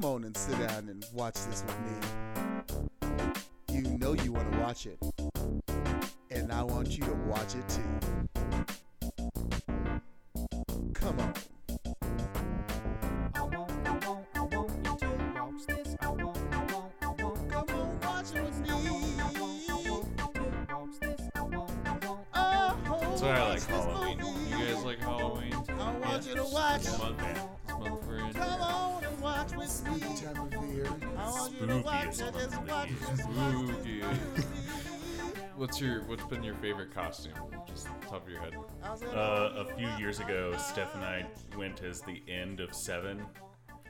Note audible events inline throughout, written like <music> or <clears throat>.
come on and sit down and watch this with me. You know you want to watch it, and I want you to watch it too. What's your What's been your favorite costume? Just top of your head. I was gonna Uh, a few years ago, Steph and I went as the end of Seven.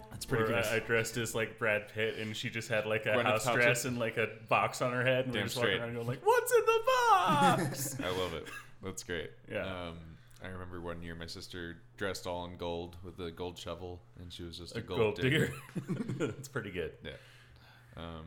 That's Where I, I dressed as like Brad Pitt, and she just had like a Gwyneth house Paltrow. dress and like a box on her head, and we Damn were just walking around going like, "What's in the box?" <laughs> I love it. That's great. Yeah. Um, I remember one year my sister dressed all in gold with a gold shovel, and she was just a, a gold, gold digger. digger. <laughs> That's pretty good. Yeah. Um,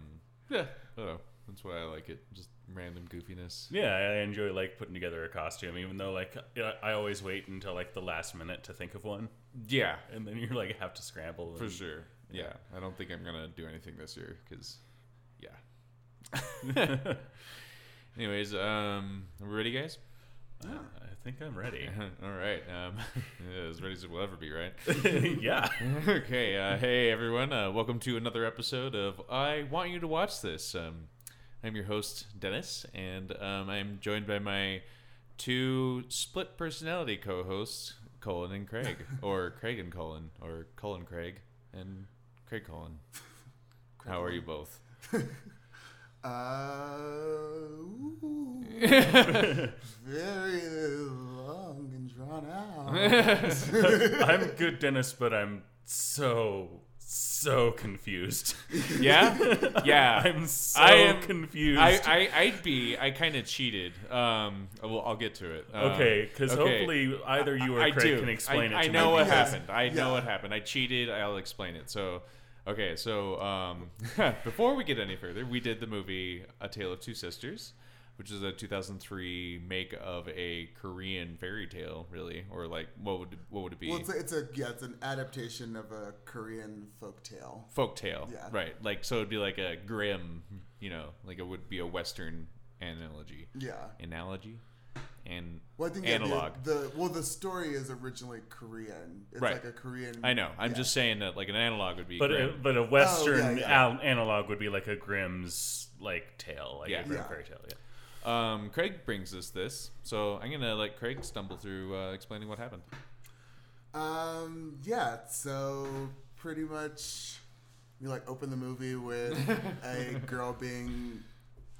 yeah. I don't know. That's why I like it. Just random goofiness. Yeah, I enjoy like putting together a costume, even though like I- always wait until like the last minute to think of one, Yeah. and then you're like have to scramble. For and- sure. Yeah. I don't think I'm gonna do anything this year because, yeah. <laughs> <laughs> Anyways, um, are we ready, guys? Uh, I think I'm ready. <laughs> All right. Um, yeah, as ready as we'll ever be, right? yeah. okay. Uh, hey, everyone. Uh, welcome to another episode of I Want You to Watch This. Um, I'm your host, Dennis, and um, I'm joined by my two split personality co hosts, Colin and Craig, <laughs> or Craig and Colin, or Colin Craig and Craig Colin. How are you both? <laughs> Uh, <laughs> very long and drawn out. I'm good, Dennis, but I'm so so confused. <laughs> Yeah? Yeah. <laughs> I'm so I am- confused. I, I, I'd be, I kind of cheated. Um, well, I'll get to it. Um, okay, because okay. hopefully either you or I Craig do. can explain I, it. I to know me what because- happened. I Yeah. know what happened. I cheated. I'll explain it. So, okay. So, um, <laughs> before we get any further, we did the movie A Tale of Two Sisters, which is a 2003 make of a Korean fairy tale, really, or like what would what would it be? well, it's a, it's a yeah, it's an adaptation of a Korean folk tale. folk tale, Yeah. right? Like so, it'd be like a grim, you know, like it would be a Western analogy, Yeah. analogy, and Well, I think yeah, the- analog. the, well, the story is originally Korean. It's Right. like a Korean. I know. I'm yeah. just saying that like an analog would be But a, but a Western oh, yeah. Al- analog would be like a Grimm's like tale, like Yeah. a Grimm Yeah. fairy tale. Yeah. Um, Craig brings us this, so I'm gonna let Craig stumble through uh, explaining what happened. Um. Yeah. So pretty much, we like open the movie with <laughs> a girl being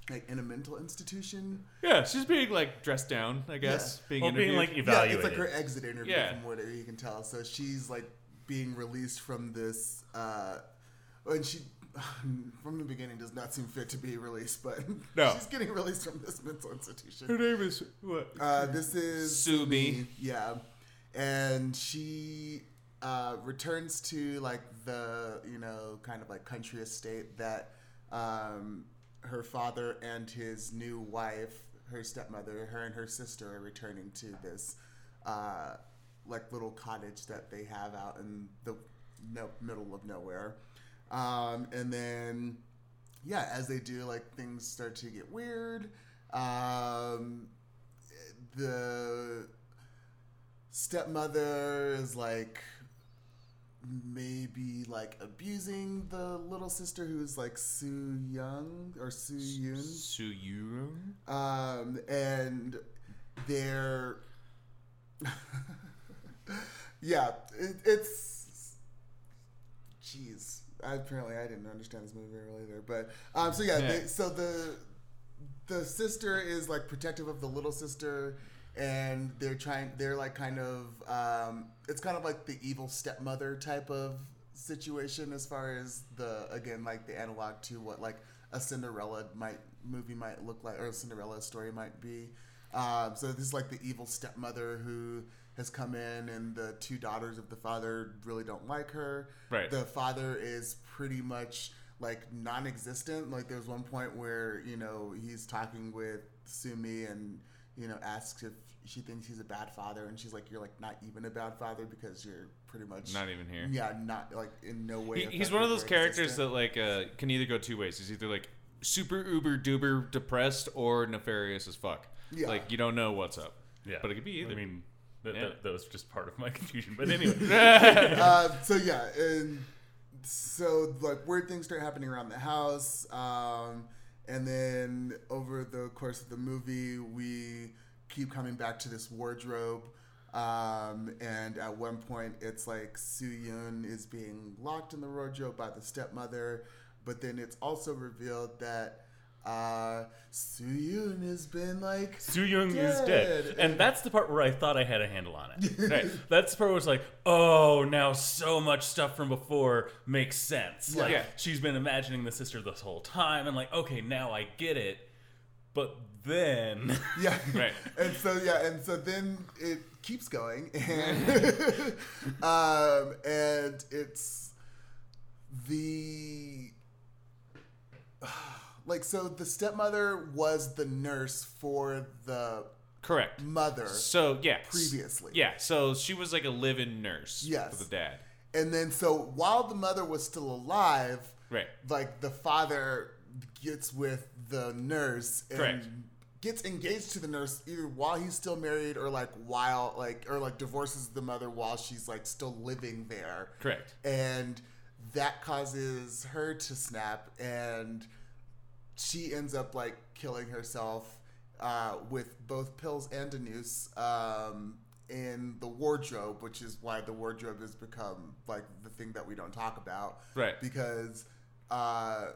like in a mental institution. Yeah, she's being like dressed down, I guess. Yeah. Being Well, being interviewed. like Yeah, evaluated. it's like her exit interview Yeah. from whatever you can tell. So she's like being released from this, uh, and she <laughs> from the beginning does not seem fit to be released, but <laughs> No. she's getting released from this mental institution. her name is what? Uh, this is Sumi. Yeah, and she uh, returns to like the you know kind of like country estate that um, her father and his new wife, her stepmother, her and her sister are returning to this uh, like little cottage that they have out in the no, middle of nowhere. Um, and then yeah, as they do, like things start to get weird. Um, the stepmother is like maybe like abusing the little sister who's like Sue Young or Sue Yoon. Suyurun? Um, and they're <laughs> yeah, it, it's jeez. I, apparently, I didn't understand this movie very well either. But um, so yeah, Yeah. They, so the the sister is like protective of the little sister, and they're trying. They're like kind of. Um, it's kind of like the evil stepmother type of situation as far as the again like the analog to what like a Cinderella might movie might look like or a Cinderella story might be. Um, so this is like the evil stepmother who has come in, and the two daughters of the father really don't like her. Right. The father is pretty much like non-existent. Like there's one point where you know he's talking with Sumi, and you know, asks if she thinks he's a bad father, and she's like, "You're like not even a bad father because you're pretty much Not even here. Yeah, not like in no way. He, he's one of those characters existent. that like uh, can either go two ways. He's either like super uber duper depressed or nefarious as fuck. Yeah. Like you don't know what's up. Yeah, But it could be either. I mean, that, Yeah. that, that was just part of my <laughs> confusion. But <laughs> anyway, uh, <laughs> so yeah, and so like weird things start happening around the house, um, and then over the course of the movie, we keep coming back to this wardrobe. Um, and at one point, it's like Soo Yoon is being locked in the wardrobe by the stepmother, but then it's also revealed that uh, Soo Yoon has been like Soo Young is dead, Dead. and that's the part where I thought I had a handle on it. <laughs> Right. That's the part where it's like, oh, now so much stuff from before makes sense. Like Yeah. she's been imagining the sister this whole time, and like, okay, now I get it. But then, <laughs> Yeah. <laughs> Right. And so yeah, and so then it keeps going, and um, and it's the <sighs> like so the stepmother was the nurse for the Correct. mother, So yeah. Previously. Yeah. So she was like a live-in nurse Yes. for the dad. and then so while the mother was still alive, Right. like the father gets with the nurse and Correct. gets engaged to the nurse either while he's still married or like while like or like divorces the mother while she's like still living there Correct. and that causes her to snap and she ends up like killing herself uh, with both pills and a noose um, in the wardrobe, which is why the wardrobe has become like the thing that we don't talk about. Right. Because uh,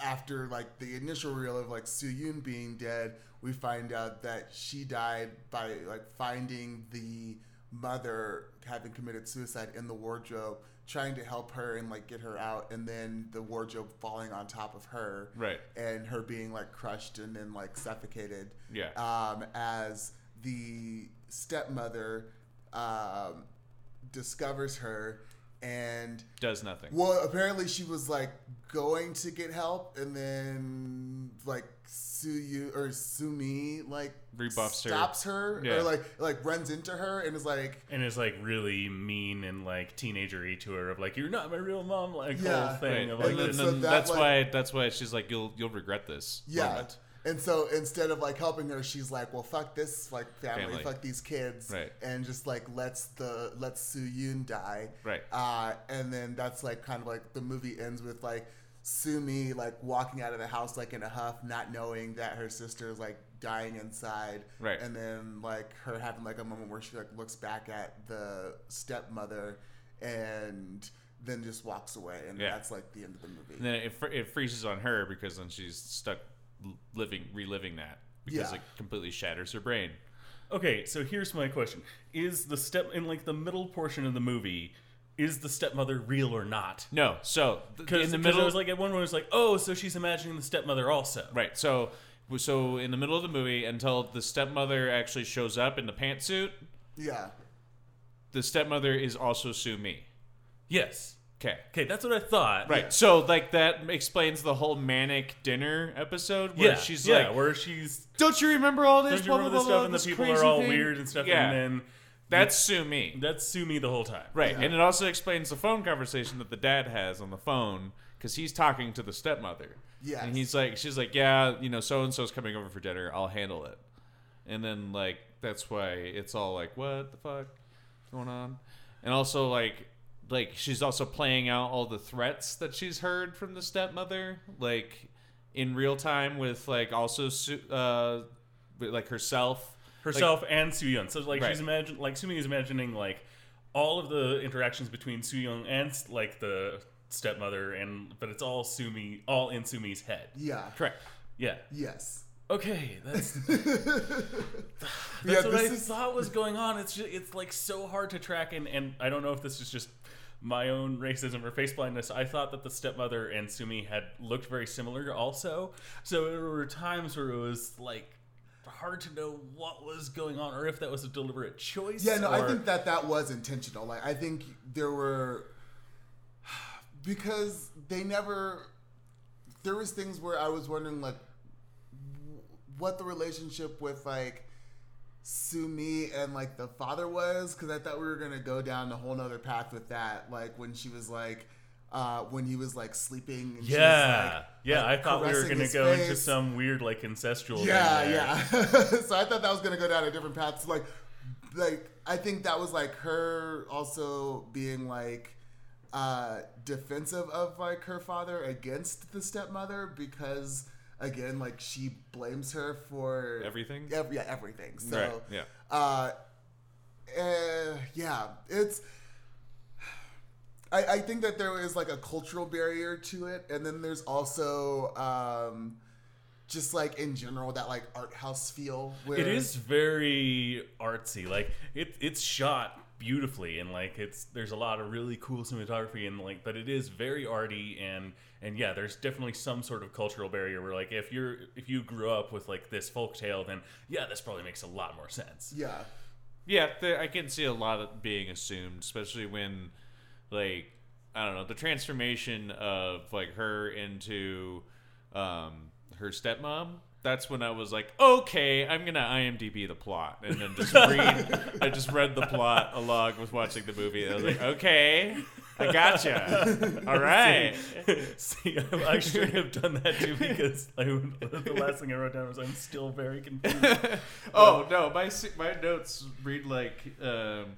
after like the initial reel of like Soo Yoon being dead, we find out that she died by like finding the mother having committed suicide in the wardrobe, trying to help her and like get her out, and then the wardrobe falling on top of her, Right. and her being like crushed and then like suffocated. Yeah. Um, as the stepmother um, discovers her and Does nothing. well, apparently she was like going to get help, and then like sue you or sue me like Rebuffs her. stops her, Yeah. or like like runs into her and is like, and is like really mean and like teenagery to her of like, you're not my real mom, like Yeah. whole thing Right. of And, like, then then, so that, that's like- why that's why she's like you'll you'll regret this. yeah. moment. And so instead of like helping her, she's like, "Well, fuck this like family, Family. fuck these kids," Right. and just like lets the lets Soo Yoon die, Right. Uh, and then that's like kind of like the movie ends with like Sumi like walking out of the house like in a huff, not knowing that her sister is like dying inside, Right. And then like her having like a moment where she like looks back at the stepmother and then just walks away, and Yeah. that's like the end of the movie. And then it, fr- it freezes on her because then she's stuck living reliving that because Yeah. it completely shatters her brain. Okay, so here's my question: Is the step in like the middle portion of the movie? Is the stepmother real or not? No, so Because in the I middle, was like at one point, it was like, oh, so she's imagining the stepmother also. right? So so in the middle of the movie, until the stepmother actually shows up in the pantsuit, yeah. the stepmother is also Sumi. Yes. Okay. Okay, that's what I thought. Right. So like that explains the whole manic dinner episode where Yeah. she's yeah, like, where she's "Don't you remember all this? don't you blah, remember blah, the blah, stuff and the this people crazy are all thing?" weird and stuff, Yeah. and then That's Sumi. that's Sumi the whole time. Right, Yeah. and it also explains the phone conversation that the dad has on the phone because he's talking to the stepmother. Yes. and he's like, she's like, yeah, you know, so and so's coming over for dinner. I'll handle it. And then like that's why it's all like, what the fuck going on? And also like, like she's also playing out all the threats that she's heard from the stepmother, like in real time with like also uh, like herself. herself and Soo Young. So like Right. she's imagine like Sumi is imagining like all of the interactions between Soo Young and like the stepmother, and but it's all Sumi, all in Sumi's head. Yeah. Correct. Yeah. Yes. Okay, that's <laughs> yeah, that's what I is thought was going on. It's just, it's like so hard to track, and and I don't know if this is just my own racism or face blindness. I thought that the stepmother and Sumi had looked very similar, also. So there were times where it was like hard to know what was going on, or if that was a deliberate choice. Yeah, no, I think that that was intentional. Like, I think there were <sighs> because they never. There was things where I was wondering, like, what the relationship with like Sumi and like the father was because I thought we were gonna go down a whole nother path with that. Like when she was like, uh, when he was like sleeping. And she was, Yeah, like- yeah. like, I thought we were gonna go into some weird like incestual. thing Yeah, yeah. <laughs> so I thought that was gonna go down a different path. So like, like I think that was like her also being like uh defensive of like her father against the stepmother because again like she blames her for Everything? Ev- yeah, everything. So Right, yeah. uh, eh, yeah, it's. I, I think that there is like a cultural barrier to it, and then there's also um, just like in general that like art house feel. Where It is very artsy. Like it, it's shot beautifully, and like it's there's a lot of really cool cinematography, and like, but it is very arty, and and yeah, there's definitely some sort of cultural barrier where like if you're if you grew up with like this folk tale, then yeah, this probably makes a lot more sense. Yeah, Yeah, the, I can see a lot of being assumed, especially when, like, I don't know, the transformation of like her into um, her stepmom. That's when I was like, okay, I'm gonna IMDb the plot, and then just read. I just read the plot along with watching the movie. And I was like, okay, I gotcha. <laughs> All right. <laughs> See, I, I should have done that too because I, the last thing I wrote down was I'm still very confused. <laughs> oh no, my my notes read like um,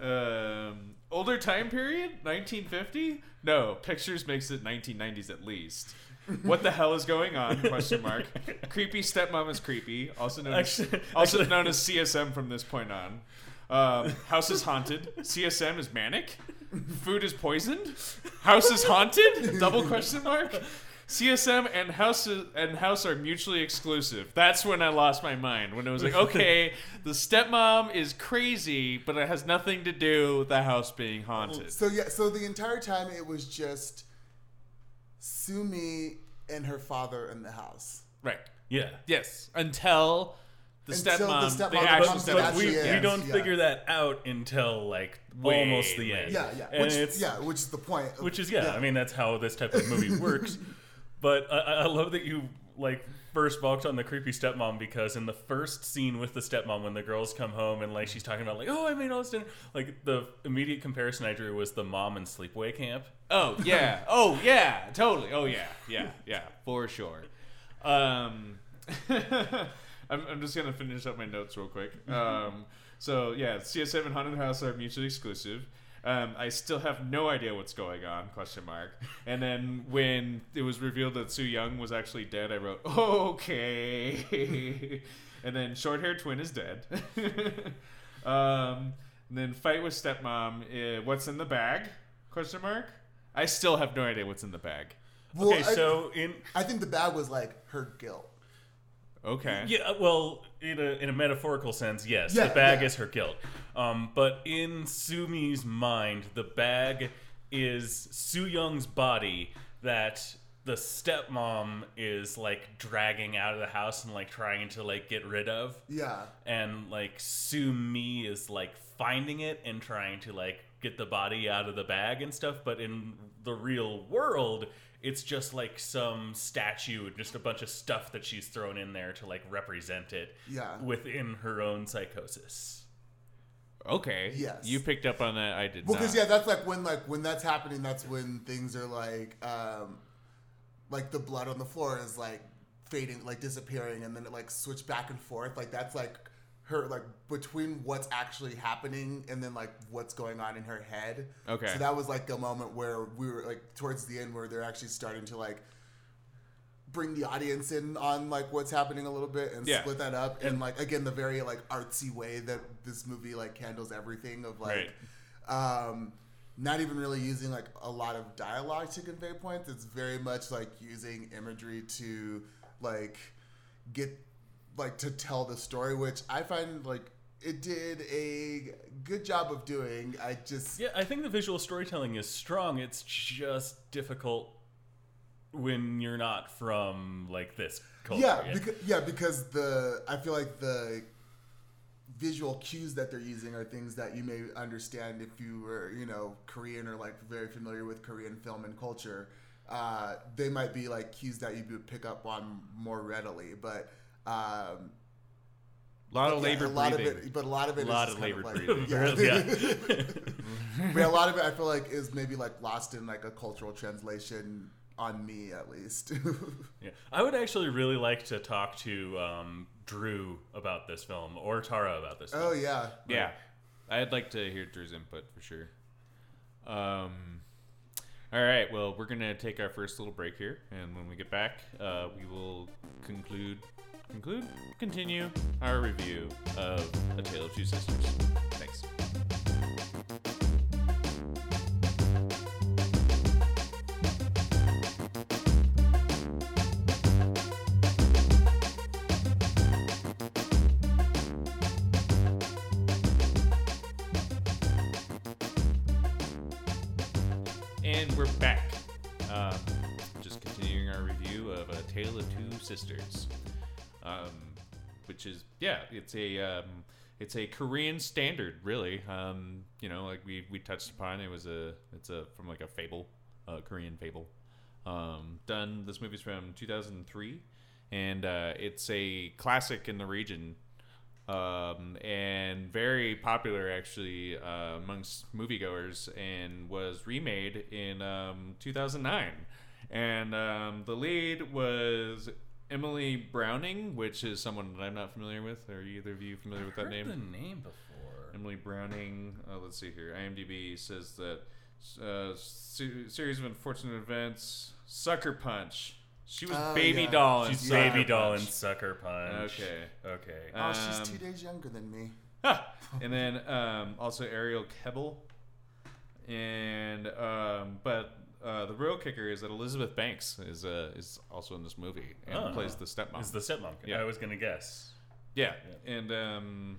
um, older time period, 1950. No, pictures makes it 1990s at least. <laughs> What the hell is going on? Question mark. Creepy stepmom is creepy, also known as, Actually- also actually- known as CSM from this point on. Um, house is haunted. CSM is manic. Food is poisoned. House is haunted. Double question mark. CSM and house is, and house are mutually exclusive. That's when I lost my mind. When it was like, okay, <laughs> the stepmom is crazy, but it has nothing to do with the house being haunted. so yeah, so the entire time it was just Sumi and her father in the house. Right. Yeah. Yes. Until the Until the stepmom, stepmom the actual comes to stepmom. we, she we is, don't yeah. figure that out until like Way almost the end. Yeah, yeah, And which it's, yeah, which is the point. of- which is yeah, I mean that's how this type of movie works. <laughs> but I, I love that you like first balked on the creepy stepmom because in the first scene with the stepmom when the girls come home and like she's talking about like oh I made all this dinner like the immediate comparison I drew was the mom in Sleepaway Camp. Oh <laughs> yeah. Oh yeah. Totally. Oh yeah. Yeah. Yeah. For sure. Um, <laughs> I'm, I'm just gonna finish up my notes real quick. Um, so yeah, CS7 and Haunted House are mutually exclusive. Um, I still have no idea what's going on? Question mark. And then when it was revealed that Soo Young was actually dead, I wrote okay. <laughs> and then short haired twin is dead. <laughs> um, and then fight with stepmom. Uh, what's in the bag? Question mark. I still have no idea what's in the bag. Well, okay, I- so in I think the bag was like her guilt. Okay. Yeah, well, in a in a metaphorical sense, yes, Yeah, the bag yeah. is her guilt. Um, but in Sumi's mind, the bag is Su Young's body that the stepmom is like dragging out of the house and like trying to like get rid of, Yeah, and like Sumi is like finding it and trying to like get the body out of the bag and stuff. But in the real world. It's just like some statue, just a bunch of stuff that she's thrown in there to like represent it yeah. within her own psychosis. Okay. Yes. You picked up on that. I did Well, because yeah, that's like when like when that's happening. That's when things are like, um, like the blood on the floor is like fading, like disappearing, and then it like switch back and forth. Like that's like her like between what's actually happening and then like what's going on in her head. Okay. So that was like a moment where we were like towards the end where they're actually starting to like bring the audience in on like what's happening a little bit and Yeah. split that up and like again the very like artsy way that this movie like handles everything of like um not even really using like a lot of dialogue to convey points it's very much like using imagery to like get like to tell the story which i find like it did a good job of doing i just Yeah, I think the visual storytelling is strong. It's just difficult when you're not from like this culture. yeah, because yeah, because the I feel like the visual cues that they're using are things that you may understand if you were, you know, Korean or like very familiar with Korean film and culture. Uh, they might be like cues that you would pick up on more readily, but um, A lot of Yeah, labor a lot breathing. of it, but a lot of it is Lot just of kind labor like, breathing. Yeah. <laughs> yeah. <laughs> But yeah, a lot of it I feel like is maybe like lost in like a cultural translation on me at least. <laughs> Yeah, I would actually really like to talk to um, Drew about this film or Tara about this. oh film. yeah. Yeah, I'd like to hear Drew's input for sure. Um, all right, well, we're gonna take our first little break here, and when we get back, uh, we will conclude, conclude, continue our review of A Tale of Two Sisters. Thanks. And we're back. Um, just continuing our review of A Tale of Two Sisters, um, which is yeah, it's a um, it's a Korean standard, really. Um, you know, like we we touched upon, it was a it's a from like a fable, a Korean fable. Um, done. This movie's from 2003, and uh, it's a classic in the region um, and very popular actually uh, amongst moviegoers and was remade in um, 2009 and um, the lead was emily browning which is someone that i'm not familiar with are either of you familiar with that Heard name the name before. emily browning uh, let's see here imdb says that uh, se- series of unfortunate events sucker punch she was Oh, baby yeah. doll in She's Sucker baby doll and Sucker Punch. Okay. Okay. Oh, she's Um, two days younger than me. <laughs> And then um, also Arielle Kebbel, and um, but uh, the real kicker is that Elizabeth Banks is uh, is also in this movie and Oh. plays the stepmom. Is the stepmom? Yeah. I was gonna guess. yeah, and um,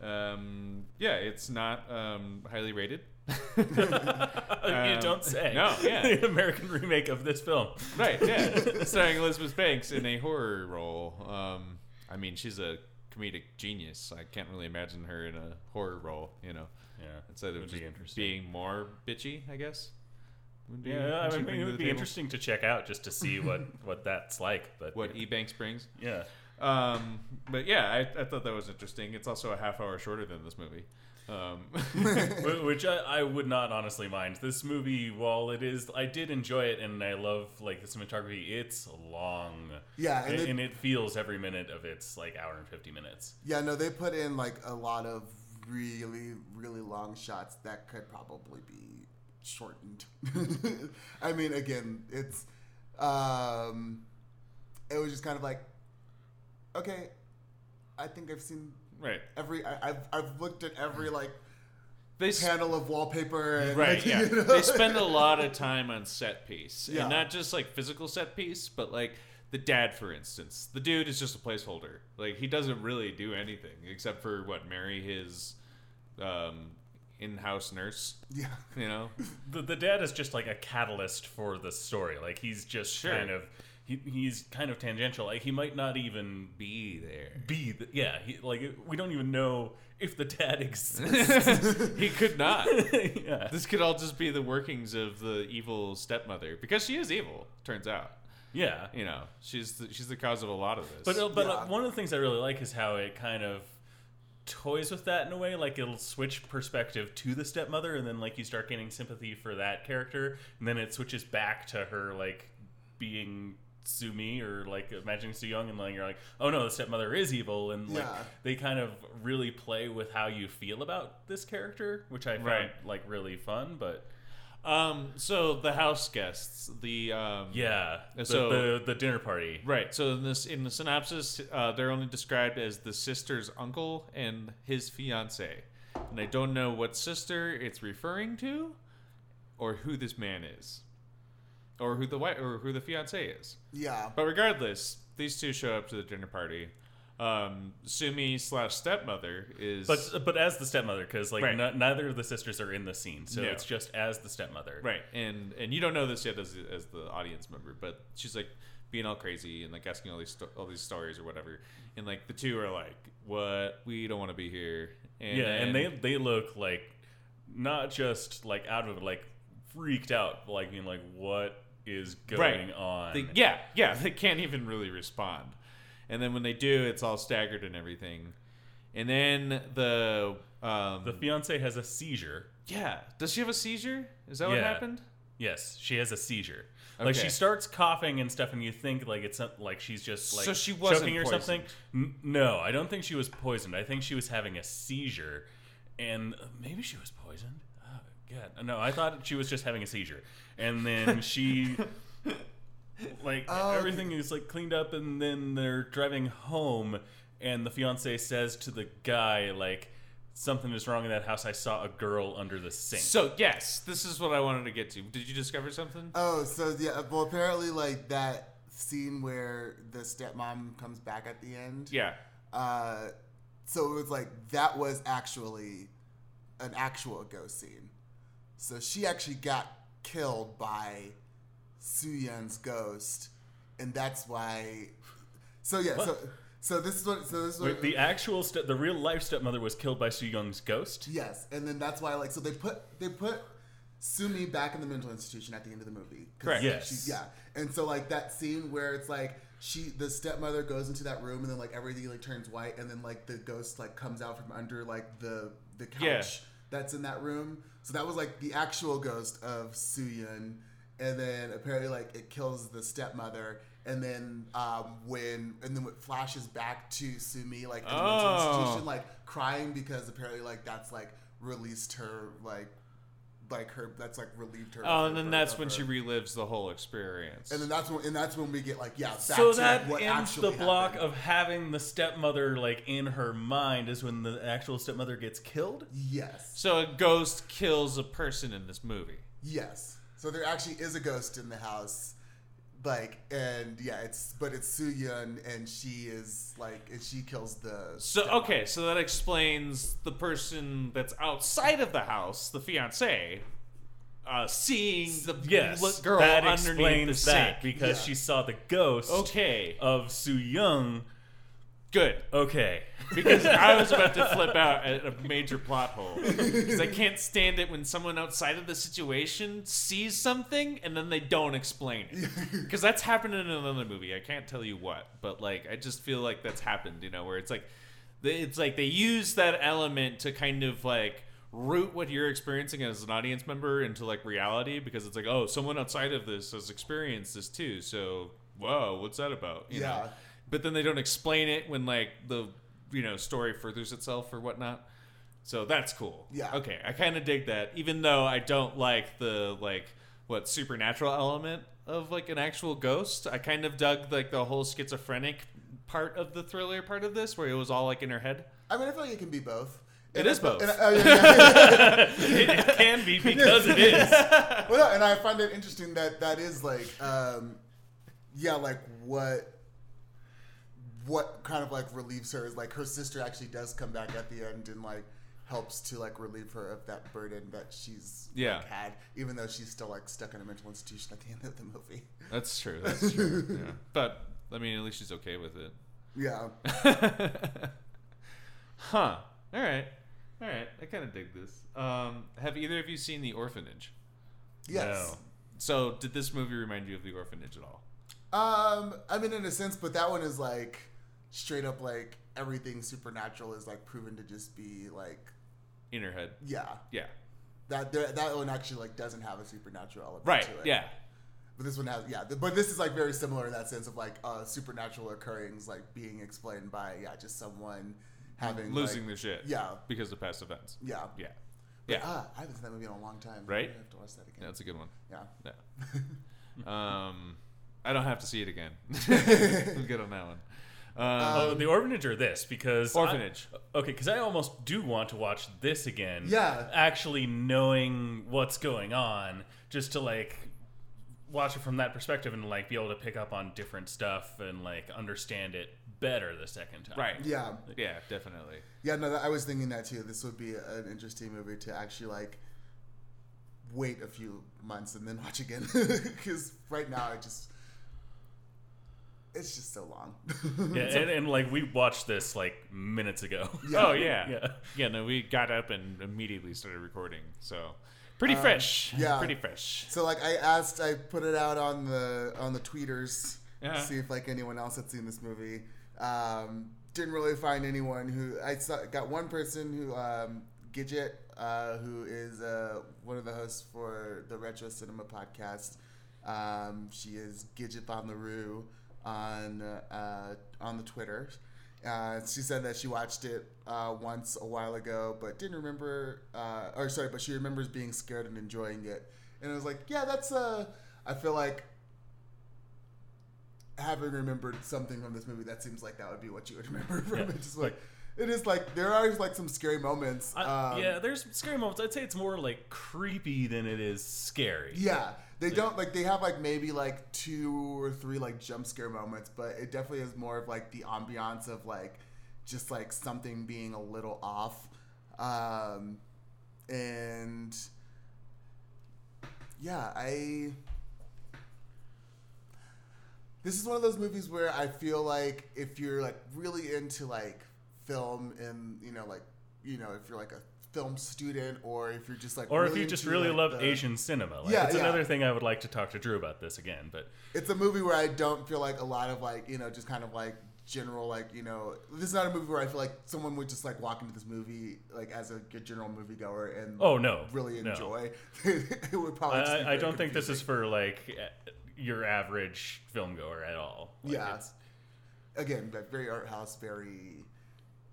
um, yeah, it's not um, highly rated. <laughs> <laughs> you Um, don't say. no, yeah. <laughs> the American remake of this film. right, yeah, starring Elizabeth Banks in a horror role. Um, I mean, she's a comedic genius. I can't really imagine her in a horror role. You know. Yeah, instead of be just being more bitchy, I guess. Would be Yeah, I interesting mean, to it would be table. interesting to check out just to see what <laughs> what that's like. But What E Banks brings. yeah, Um, but yeah, I, I thought that was interesting. It's also a half hour shorter than this movie. Um, <laughs> <laughs> which I, I would not honestly mind. This movie, while it is, I did enjoy it, and I love like the cinematography. It's long, Yeah, and and, they- and it feels every minute of its like hour and fifty minutes. Yeah, no, they put in like a lot of really, really long shots that could probably be shortened. <laughs> I mean, again, it's um, it was just kind of like, okay, I think I've seen right. every. I, I've I've looked at every like They s- panel of wallpaper. And, right. like, <laughs> Yeah. you know? They spend a lot of time on set piece, Yeah. and not just like physical set piece, but like the dad, for instance. The dude is just a placeholder. Like he doesn't really do anything except for what marry his um, in-house nurse. yeah. You know. <laughs> The, the dad is just like a catalyst for the story. Like he's just Sure. kind of he, he's kind of tangential. Like he might not even Be there. be the, yeah. He, like we don't even know if the dad exists. <laughs> he could not. <laughs> yeah. This could all just be the workings of the evil stepmother because she is evil. Turns out, Yeah. you know, she's the, she's the cause of a lot of this. But uh, but uh, one of the things I really like is how it kind of toys with that in a way. Like it'll switch perspective to the stepmother, and then like you start gaining sympathy for that character, and then it switches back to her like being Sumi or like imagining Su Young, and like you're like, oh no, the stepmother is evil, and like Yeah. they kind of really play with how you feel about this character, which I found Right. like really fun. But um, so the house guests, the um, yeah, the, So- the the dinner party. Right. So in this in the synopsis, uh, they're only described as the sister's uncle and his fiance, and I don't know what sister it's referring to, or who this man is, or who the wife or who the fiance is. Yeah. But regardless, these two show up to the dinner party. Um, Sumi slash stepmother is But but as the stepmother, because like Right. n- neither of the sisters are in the scene, so No. it's just as the stepmother. right, and and you don't know this yet as as the audience member, but she's like being all crazy and like asking all these sto- all these stories or whatever, and like the two are like, "What? We don't want to be here." And yeah, and they they look like not just like out of it, like freaked out, like being like, what is going Right. on? They, yeah, yeah, they can't even really respond. And then when they do, it's all staggered and everything. and then the um, The fiance has a seizure. yeah. Does she have a seizure? Is that what happened? Yes, she has a seizure. Like she starts coughing and stuff, and you think like it's like she's just like So she wasn't choking or something. poisoned. N- no, I don't think she was poisoned. I think she was having a seizure, and maybe she was poisoned. Oh god, no! I thought she was just having a seizure, and then she. <laughs> <laughs> Like Oh, okay. everything is like cleaned up, and then they're driving home, and the fiance says to the guy like, "Something is wrong in that house. I saw a girl under the sink." So yes, this is what I wanted to get to. Did you discover something? Oh, so yeah. Well, apparently, like that scene where the stepmom comes back at the end. yeah. Uh, so it was like that was actually an actual ghost scene. So she actually got killed by Suyun's ghost, and that's why. So yeah. So so this is what. So this is what. Wait, the actual step, the real life stepmother was killed by Soo Young's ghost. Yes, and then that's why like so they put they put Sumi back in the mental institution at the end of the movie. Correct. Yes. she- yeah, and so like that scene where it's like she the stepmother goes into that room and then like everything like turns white and then like the ghost like comes out from under like the the couch Yeah. that's in that room. So that was like the actual ghost of Suyun, and then apparently like it kills the stepmother. And then um, when and then it flashes back to Sumi like in the Oh. institution like crying because apparently like that's like released her like like her that's like relieved her. Oh, and then that's when her- she relives the whole experience. and then that's when and that's when we get like yeah. So that like, what ends the block happened. of having the stepmother like in her mind is when the actual stepmother gets killed. yes, so a ghost kills a person in this movie. yes. So there actually is a ghost in the house, like and yeah, it's but it's Soo Yun and she is like and she kills the. So stepmom. okay, so that explains the person that's outside of the house, the fiance, uh, seeing the Yes, li- girl that underneath the explains that sink. because Yeah. she saw the ghost Okay, of Soo Young. Good. Okay, <laughs> Because I was about to flip out at a major plot hole. Because I can't stand it when someone outside of the situation sees something and then they don't explain it. <laughs> Because that's happened in another movie. I can't tell you what, but like I just feel like that's happened. You know, where it's like, it's like they use that element to kind of like root what you're experiencing as an audience member into like reality because it's like oh someone outside of this has experienced this too so whoa what's that about you know Yeah. But then they don't explain it when like the you know story furthers itself or whatnot so that's cool Yeah. okay i kind of dig that even though i don't like the like what supernatural element of like an actual ghost i kind of dug like the whole schizophrenic part of the thriller part of this where it was all like in her head I mean, I feel like it can be both. It And is both. and oh, <laughs> yeah, it can be because it is. <laughs> well, no, and I find it interesting that that is like, um, yeah, like what, what kind of like relieves her is like her sister actually does come back at the end and like helps to like relieve her of that burden that she's like, Yeah. had, even though she's still like stuck in a mental institution at the <laughs> end of the movie. that's true that's true yeah. <laughs> but i mean at least she's okay with it Yeah, <laughs> huh. All right. All right. I kind of dig this. Um, have either of you seen The Orphanage? yes. So, did this movie remind you of The Orphanage at all? Um, I mean, in a sense, but that one is like straight up like everything supernatural is like proven to just be like, In her head. yeah. Yeah. That that one actually like doesn't have a supernatural element Right. to it. Yeah. But this one has yeah. But this is like very similar in that sense of like uh, supernatural occurrings like being explained by yeah just someone having Losing like, their shit. yeah Because of past events. yeah Yeah. But, Yeah. ah, I haven't seen that movie in a long time. Right? I have to watch that Yeah, again. that's a good one. Yeah. Yeah. <laughs> um, I don't have to see it again. <laughs> <laughs> I'm good on that one. Um, Oh, the orphanage or this because I- Orphanage. okay, because I almost do want to watch this again. Yeah. actually knowing what's going on, just to like watch it from that perspective and like be able to pick up on different stuff and like understand it better the second time. right. Yeah. Yeah, definitely. Yeah, no, I was thinking that too. This would be an interesting movie to actually like wait a few months and then watch again <laughs> because right now I just it's just so long. <laughs> Yeah, and, and like we watched this like minutes ago. Yeah. Oh, yeah. <laughs> Yeah. Yeah, no, we got up and immediately started recording. So, pretty Um, fresh. yeah. Pretty fresh. so like I asked, I put it out on the on the tweeters Yeah. to see if like anyone else had seen this movie. Um, didn't really find anyone who I saw, got one person who um, Gidget, uh, who is uh, one of the hosts for the Retro Cinema podcast. Um, she is Gidget on the Roo on uh, on the Twitter. Uh, she said that she watched it uh, once a while ago, but didn't remember. Uh, or sorry, but she remembers being scared and enjoying it. And I was like, yeah, that's. Uh, I feel like having remembered something from this movie, that seems like that would be what you would <laughs> remember from Yeah, it. Just like it is like there are like some scary moments. I, um, yeah, there's scary moments. I'd say it's more like creepy than it is scary. Yeah, they don't like they have like maybe like two or three like jump scare moments, but it definitely is more of like the ambiance of like just like something being a little off, um, and yeah, I. This is one of those movies where I feel like if you're like really into like film and you know like you know if you're like a film student or if you're just like Or if you just really like, love the- Asian cinema. Like, Yeah, it's yeah. another thing I would like to talk to Drew about this again. But it's a movie where I don't feel like a lot of like you know just kind of like general like you know this is not a movie where I feel like someone would just like walk into this movie like as a good general moviegoer and Oh, no. really No. enjoy. <laughs> it would probably. I, I don't think this is for like eh, your average film goer at all. Like, Yeah. again, but very art house, very,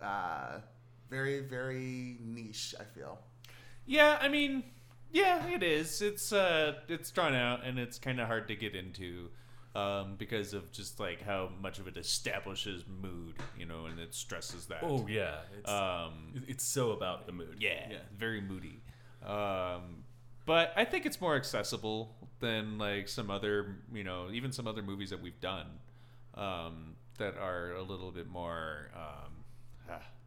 uh, very very niche. I feel. Yeah, I mean, yeah, it is. It's uh, it's drawn out and it's kind of hard to get into, um, because of just like how much of it establishes mood, you know, and it stresses that. Oh yeah, it's Um, it's so about the mood. yeah, yeah. very moody. Um, but I think it's more accessible than like some other, you know, even some other movies that we've done um, that are a little bit more um,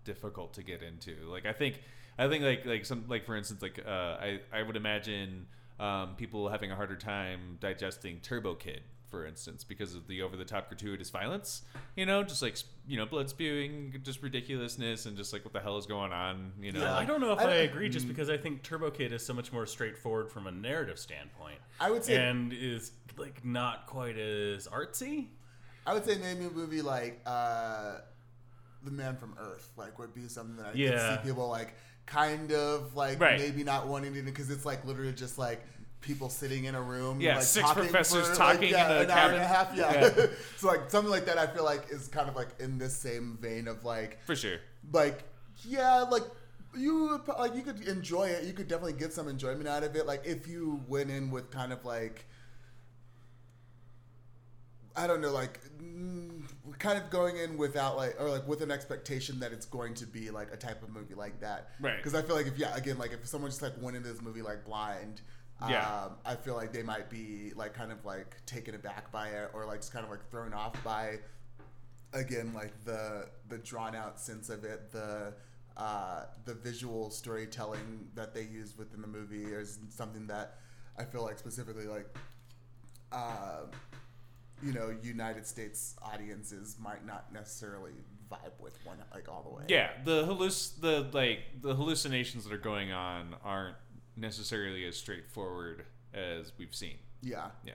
difficult to get into. Like I think, I think like like some like for instance, like uh, I I would imagine um, people having a harder time digesting Turbo Kid. For instance, because of the over-the-top gratuitous violence, you know, just like you know, blood spewing, just ridiculousness, and just like what the hell is going on, you know? Yeah. I don't know if I I, don't- agree, just because I think Turbo Kid is so much more straightforward from a narrative standpoint. I would say- and is like not quite as artsy. I would say maybe a movie like uh, The Man from Earth, like would be something that I Yeah. could see people like kind of like Right. maybe not wanting to because it's like literally just like people sitting in a room. Yeah, like, six talking professors for, talking like, yeah, in a an hour and cabin. a half. Yeah. Yeah. <laughs> so like something like that, I feel like is kind of like in this same vein of like For sure. like yeah like you like you could enjoy it you could definitely get some enjoyment out of it like if you went in with kind of like i don't know like mm, kind of going in without like or like with an expectation that it's going to be like a type of movie like that Right. because i feel like if yeah again like if someone just like went into this movie like blind Yeah. um, I feel like they might be like kind of like taken aback by it or like just kind of like thrown off by again like the the drawn out sense of it the uh, the visual storytelling that they use within the movie is something that I feel like specifically like uh, you know United States audiences might not necessarily vibe with one like all the way Yeah, the halluc- the like the hallucinations that are going on aren't necessarily as straightforward as we've seen. yeah Yeah.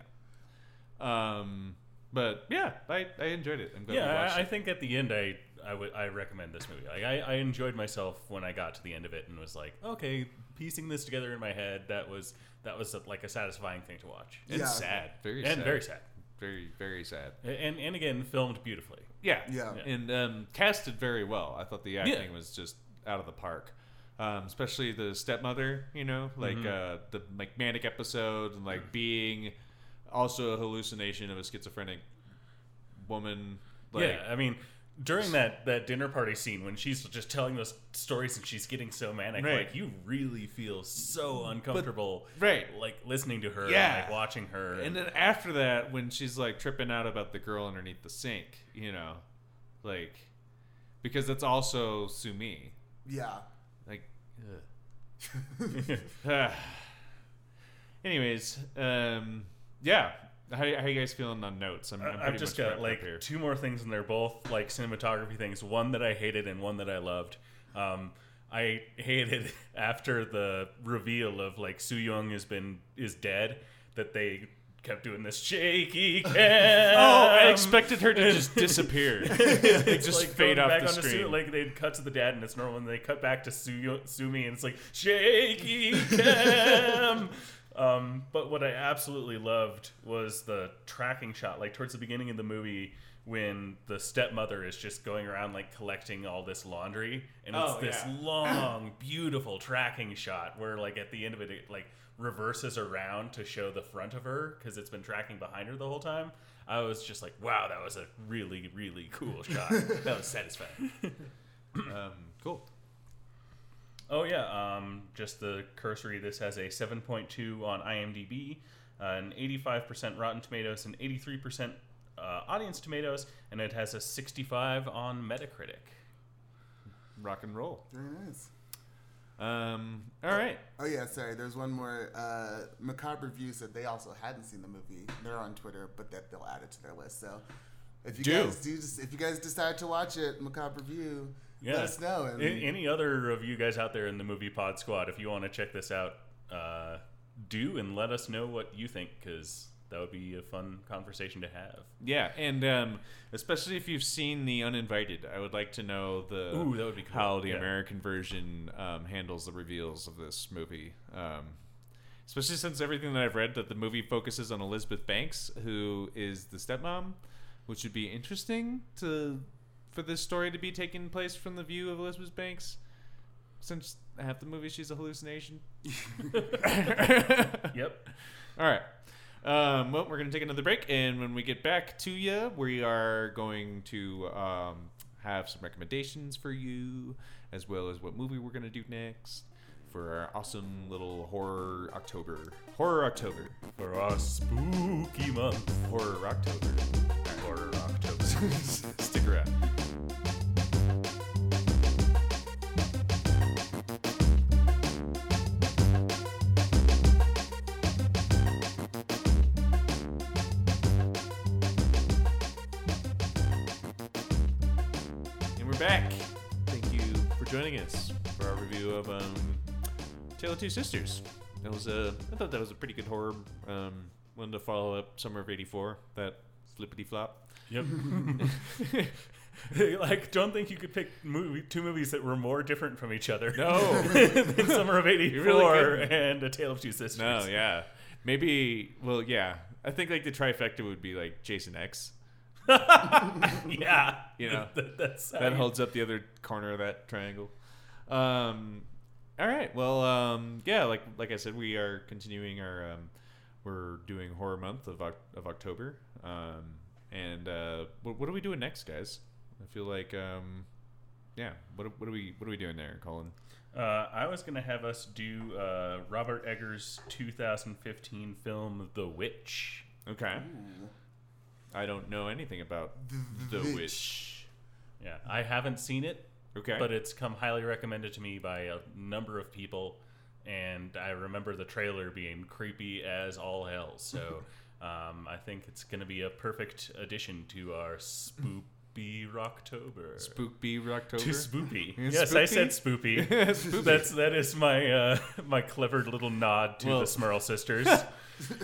Um, but yeah, I, I enjoyed it. I'm glad we Yeah, watched I, I think at the end, I I would I recommend this movie. Like I, I enjoyed myself when I got to the end of it and was like, okay, piecing this together in my head, that was that was a, like a satisfying thing to watch. And Yeah. sad, very and sad. very sad. Very very sad. And and again, filmed beautifully. Yeah, Yeah. and um, casted very well. I thought the acting was just out of the park. Um, especially the stepmother, you know, like Mm-hmm. uh, the like manic episode and like being also a hallucination of a schizophrenic woman. Like, yeah, I mean, during that that dinner party scene when she's just telling those stories and she's getting so manic, Right. like you really feel so uncomfortable, right. Like listening to her, Yeah. and, like watching her, And then after that, when she's like tripping out about the girl underneath the sink, you know, like because that's also Sumi. yeah Like, <laughs> ugh. <sighs> anyways, um, yeah. How, how you guys feeling on notes? I'm, I'm I've just got like two more things, and they're both like cinematography things. One that I hated, and one that I loved. Um, I hated <laughs> after the reveal of like Su Young has been is dead that they kept doing this shaky <laughs> cam. Oh, I expected her to just disappear, <laughs> It's just like fade off the onto Su- screen. like they'd cut to the dad and it's normal, and they cut back to Su- Sumi and it's like shaky cam. Um, but what I absolutely loved was the tracking shot, like towards the beginning of the movie when the stepmother is just going around like collecting all this laundry, and it's Oh, this yeah. <clears throat> long, beautiful tracking shot where like at the end of it, it like reverses around to show the front of her because it's been tracking behind her the whole time. I was just like, wow, that was a really, really cool shot. <laughs> that was satisfying. <laughs> um, cool. Oh yeah, um, just the cursory. This has a 7.2 on IMDb, uh, an 85% Rotten Tomatoes, and 83% uh, Audience Tomatoes, and it has a 65 on Metacritic. Rock and roll. Very nice. Um, all right. Oh yeah, sorry. There's one more. Uh, Macabre Review said they also hadn't seen the movie. They're on Twitter, but that they'll add it to their list. So if you Do. guys do, if you guys decide to watch it, Macabre Review, Yeah. let us know. And A- any other of you guys out there in the movie pod squad, if you want to check this out, uh, do and let us know what you think because that would be a fun conversation to have. Yeah, and um, especially if you've seen The Uninvited, I would like to know the Ooh, that would be cool. how the Yeah. American version um, handles the reveals of this movie. Um, especially since everything that I've read that the movie focuses on Elizabeth Banks, who is the stepmom, which would be interesting to for this story to be taking place from the view of Elizabeth Banks, since half the movie she's a hallucination. <laughs> Yep. All right. Um, well, we're going to take another break, and when we get back to you, we are going to um, have some recommendations for you, as well as what movie we're going to do next for our awesome little horror October. Horror October. For our spooky month. Horror October. Horror October. <laughs> Stick around. Joining us for our review of um, Tale of Two Sisters. That was a, I thought that was a pretty good horror um, one to follow up Summer of '84. That flippity flop. Yep. <laughs> like, don't think you could pick movie, two movies that were more different from each other. No. <laughs> than Summer of '84 really and A Tale of Two Sisters. No, yeah. Maybe, well, yeah. I think like the trifecta would be like Jason X. <laughs> yeah. You know, <laughs> that, that's That holds up the other corner of that triangle. Um, all right. Well, um, yeah. Like like I said, we are continuing our. Um, we're doing horror month of of October. Um, and uh, what, what are we doing next, guys? I feel like, um, yeah. What what are we what are we doing there, Colin? Uh, I was going to have us do uh, Robert Eggers' 2015 film The Witch. Okay. I don't know anything about the, Witch. witch. Yeah, I haven't seen it, Okay. but it's come highly recommended to me by a number of people, and I remember the trailer being creepy as all hell. So <laughs> um, I think it's going to be a perfect addition to our spoopy Rocktober. Spook Bee October. to spoopy. <laughs> Yes, I said spoopy. <laughs> Spoopy. That's that is my uh, my clever little nod to Well- the Smurl <laughs> sisters.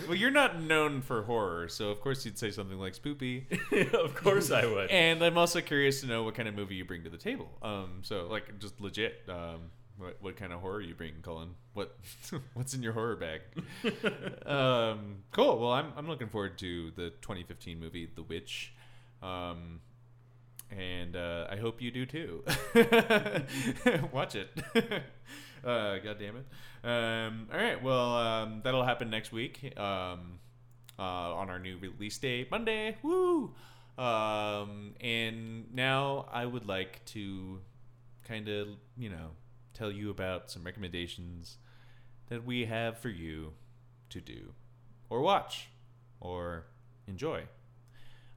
well, you're not known for horror, so of course you'd say something like spoopy. of course I would. and I'm also curious to know what kind of movie you bring to the table. Um, so like just legit. Um, what, what kind of horror you bring, Colin? What what's in your horror bag? um, cool. Well, I'm I'm looking forward to the 2015 movie The Witch. Um, and uh, I hope you do too. <laughs> Watch it. <laughs> uh, God damn it. Um, all right. Well, um, that'll happen next week um, uh, on our new release day, Monday. Woo! Um, and now I would like to kind of, you know, tell you about some recommendations that we have for you to do or watch or enjoy.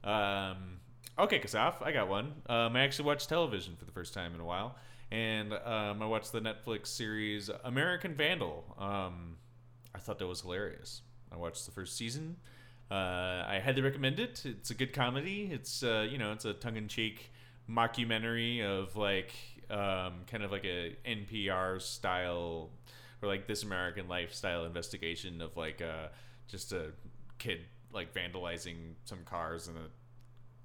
Um, okay, Kasaf, I got one. Um, I actually watched television for the first time in a while, and um, I watched the Netflix series American Vandal. Um, I thought that was hilarious. I watched the first season. Uh, I highly recommend it. It's a good comedy. It's uh, you know, it's a tongue-in-cheek mockumentary of like um, kind of like a NPR style or like this American lifestyle investigation of like uh, just a kid like vandalizing some cars in a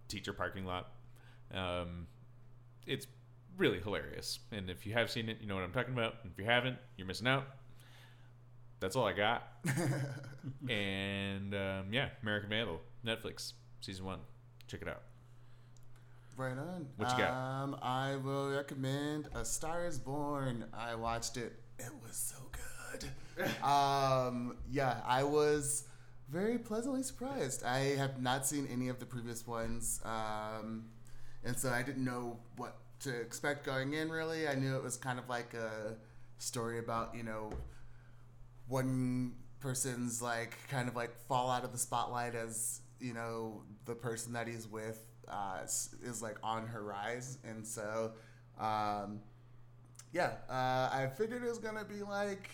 teacher parking lot. Um, it's really hilarious, and if you have seen it, you know what I'm talking about. If you haven't, you're missing out. That's all I got. <laughs> and um, yeah, American Vandal, Netflix, season one. Check it out. Right on. What you got? Um, I will recommend A Star Is Born. I watched it. It was so good. <laughs> um, yeah, I was very pleasantly surprised. I have not seen any of the previous ones, um, and so I didn't know what to expect going in. Really, I knew it was kind of like a story about you know one person's like kind of like fall out of the spotlight as you know the person that he's with uh, is, is like on her rise, and so um, yeah, uh, I figured it was gonna be like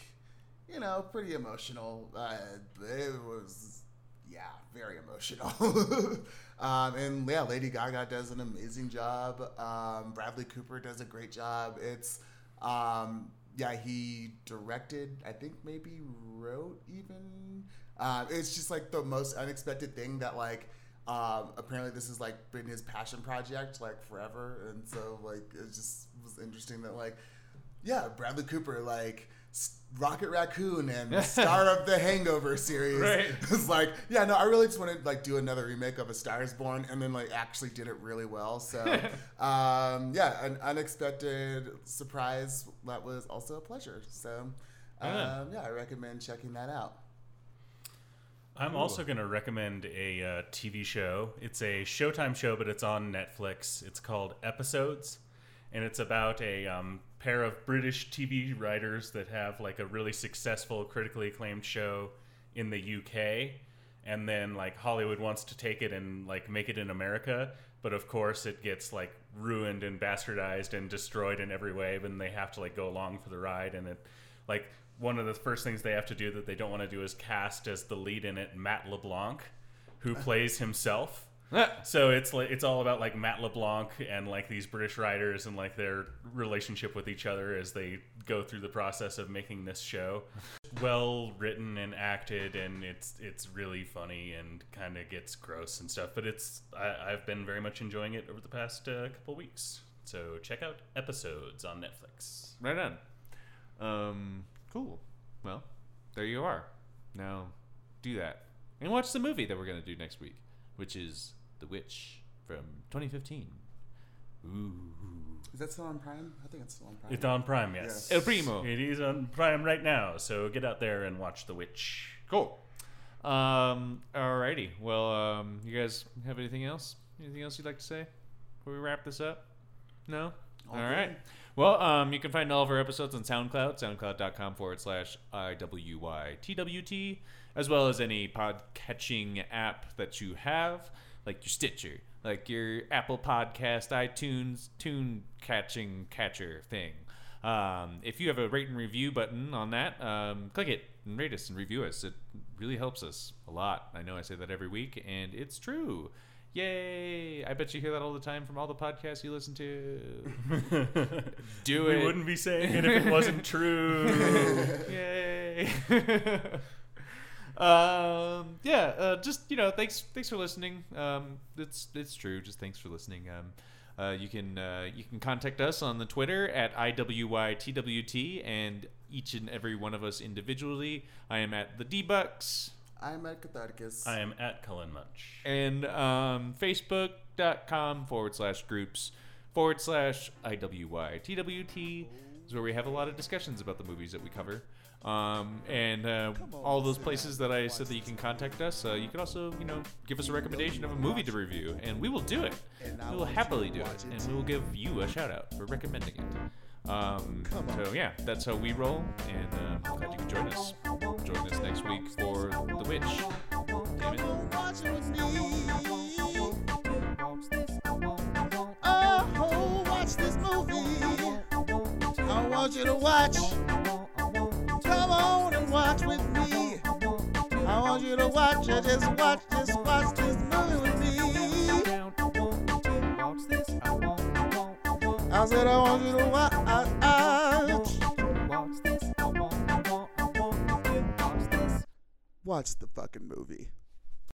you know pretty emotional. Uh, it was yeah very emotional. <laughs> um, and yeah, Lady Gaga does an amazing job. Um, Bradley Cooper does a great job. It's um, yeah, he directed. I think maybe wrote even. Uh, it's just like the most unexpected thing that like. Um, apparently, this has like been his passion project like forever, and so like it just was interesting that like, yeah, Bradley Cooper like Rocket Raccoon and <laughs> star of the Hangover series Right. <laughs> was like, yeah, no, I really just wanted to like do another remake of A Star Is Born, and then like actually did it really well. So, <laughs> um, yeah, an unexpected surprise that was also a pleasure. So, um, Yeah. yeah, I recommend checking that out. I'm also going to recommend a uh, TV show. It's a Showtime show, but it's on Netflix. It's called Episodes, and it's about a um, pair of British TV writers that have like a really successful, critically acclaimed show in the UK, and then like Hollywood wants to take it and like make it in America, but of course it gets like ruined and bastardized and destroyed in every way. and they have to like go along for the ride, and it like one of the first things they have to do that they don't want to do is cast as the lead in it Matt LeBlanc, who <laughs> plays himself. So it's like it's all about like Matt LeBlanc and like these British writers and like their relationship with each other as they go through the process of making this show. Well written and acted, and it's it's really funny and kind of gets gross and stuff. But it's I, I've been very much enjoying it over the past uh, couple weeks. So check out episodes on Netflix. Right on. Um, cool. Well, there you are. Now, do that and watch the movie that we're gonna do next week, which is The Witch from 2015. Ooh, Is that still on Prime? I think it's still on Prime. It's on Prime, yes. El Primo. It is on Prime right now, so get out there and watch The Witch. Cool. Um, alrighty. Well, um, you guys have anything else? Anything else you'd like to say before we wrap this up? No? All All good. right. Well, um, you can find all of our episodes on SoundCloud, soundcloud.com forward slash IWYTWT, as well as any pod catching app that you have, like your Stitcher, like your Apple Podcast, iTunes, tune catching catcher thing. Um, if you have a rate and review button on that, um, click it and rate us and review us. It really helps us a lot. I know I say that every week, and it's true. Yay! I bet you hear that all the time from all the podcasts you listen to. <laughs> Do we it. We wouldn't be saying it if it wasn't <laughs> true. Yay! <laughs> um, yeah, uh, just you know, thanks, thanks for listening. Um, it's it's true. Just thanks for listening. Um, uh, you can uh, you can contact us on the Twitter at iwytwt, and each and every one of us individually. I am at the Dbucks I'm at Catharticus. I am at Cullen Munch. and um, facebook.com forward slash groups forward slash IWYTWT is where we have a lot of discussions about the movies that we cover. Um, and uh, all those places that I said that you can contact us, uh, you can also, you know, give us a recommendation of a movie to review, and we will do it. We will happily do it, and we will give you a shout out for recommending it. Um, so yeah, that's how we roll, and uh, glad you could join us. Join us next week for The Witch. Damn it. Oh, watch this movie. I want you to watch. On and watch with me. I want you to watch. I just watch, just watch this movie with me. I said I want you to watch. Watch the fucking movie.